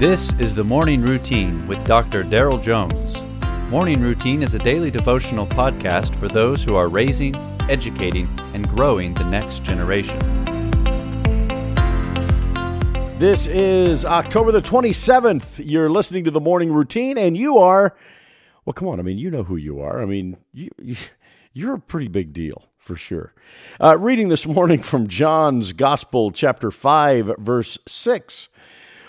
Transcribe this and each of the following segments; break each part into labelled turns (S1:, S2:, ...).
S1: This is the Morning Routine with Dr. Daryl Jones. Morning Routine is a daily devotional podcast for those who are raising, educating, and growing the next generation.
S2: This is October the 27th. You're listening to the Morning Routine, and you are, well, come on. I mean, you know who you are. I mean, you, you are a pretty big deal for sure. Uh, reading this morning from John's Gospel, chapter 5, verse 6.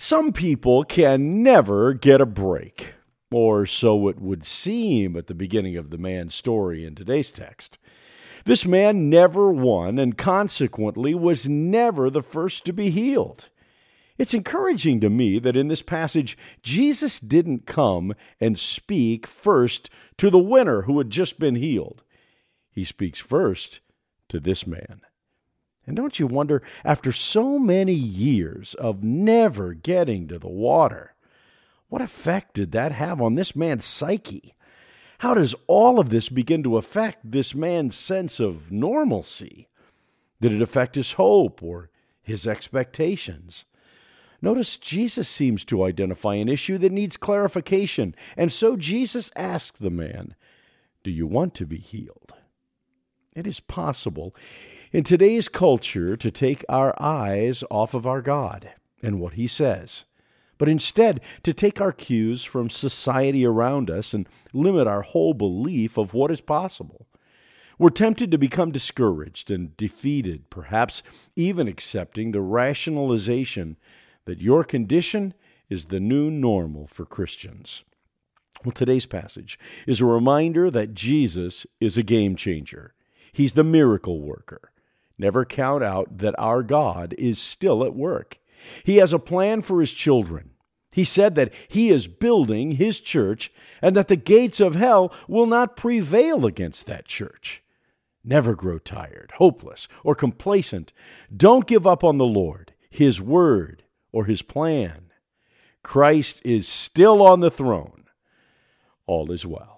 S2: Some people can never get a break, or so it would seem at the beginning of the man's story in today's text. This man never won and consequently was never the first to be healed. It's encouraging to me that in this passage, Jesus didn't come and speak first to the winner who had just been healed. He speaks first to this man. And don't you wonder, after so many years of never getting to the water, what effect did that have on this man's psyche? How does all of this begin to affect this man's sense of normalcy? Did it affect his hope or his expectations? Notice Jesus seems to identify an issue that needs clarification, and so Jesus asked the man, Do you want to be healed? It is possible in today's culture to take our eyes off of our God and what He says, but instead to take our cues from society around us and limit our whole belief of what is possible. We're tempted to become discouraged and defeated, perhaps even accepting the rationalization that your condition is the new normal for Christians. Well, today's passage is a reminder that Jesus is a game changer. He's the miracle worker. Never count out that our God is still at work. He has a plan for his children. He said that he is building his church and that the gates of hell will not prevail against that church. Never grow tired, hopeless, or complacent. Don't give up on the Lord, his word, or his plan. Christ is still on the throne. All is well.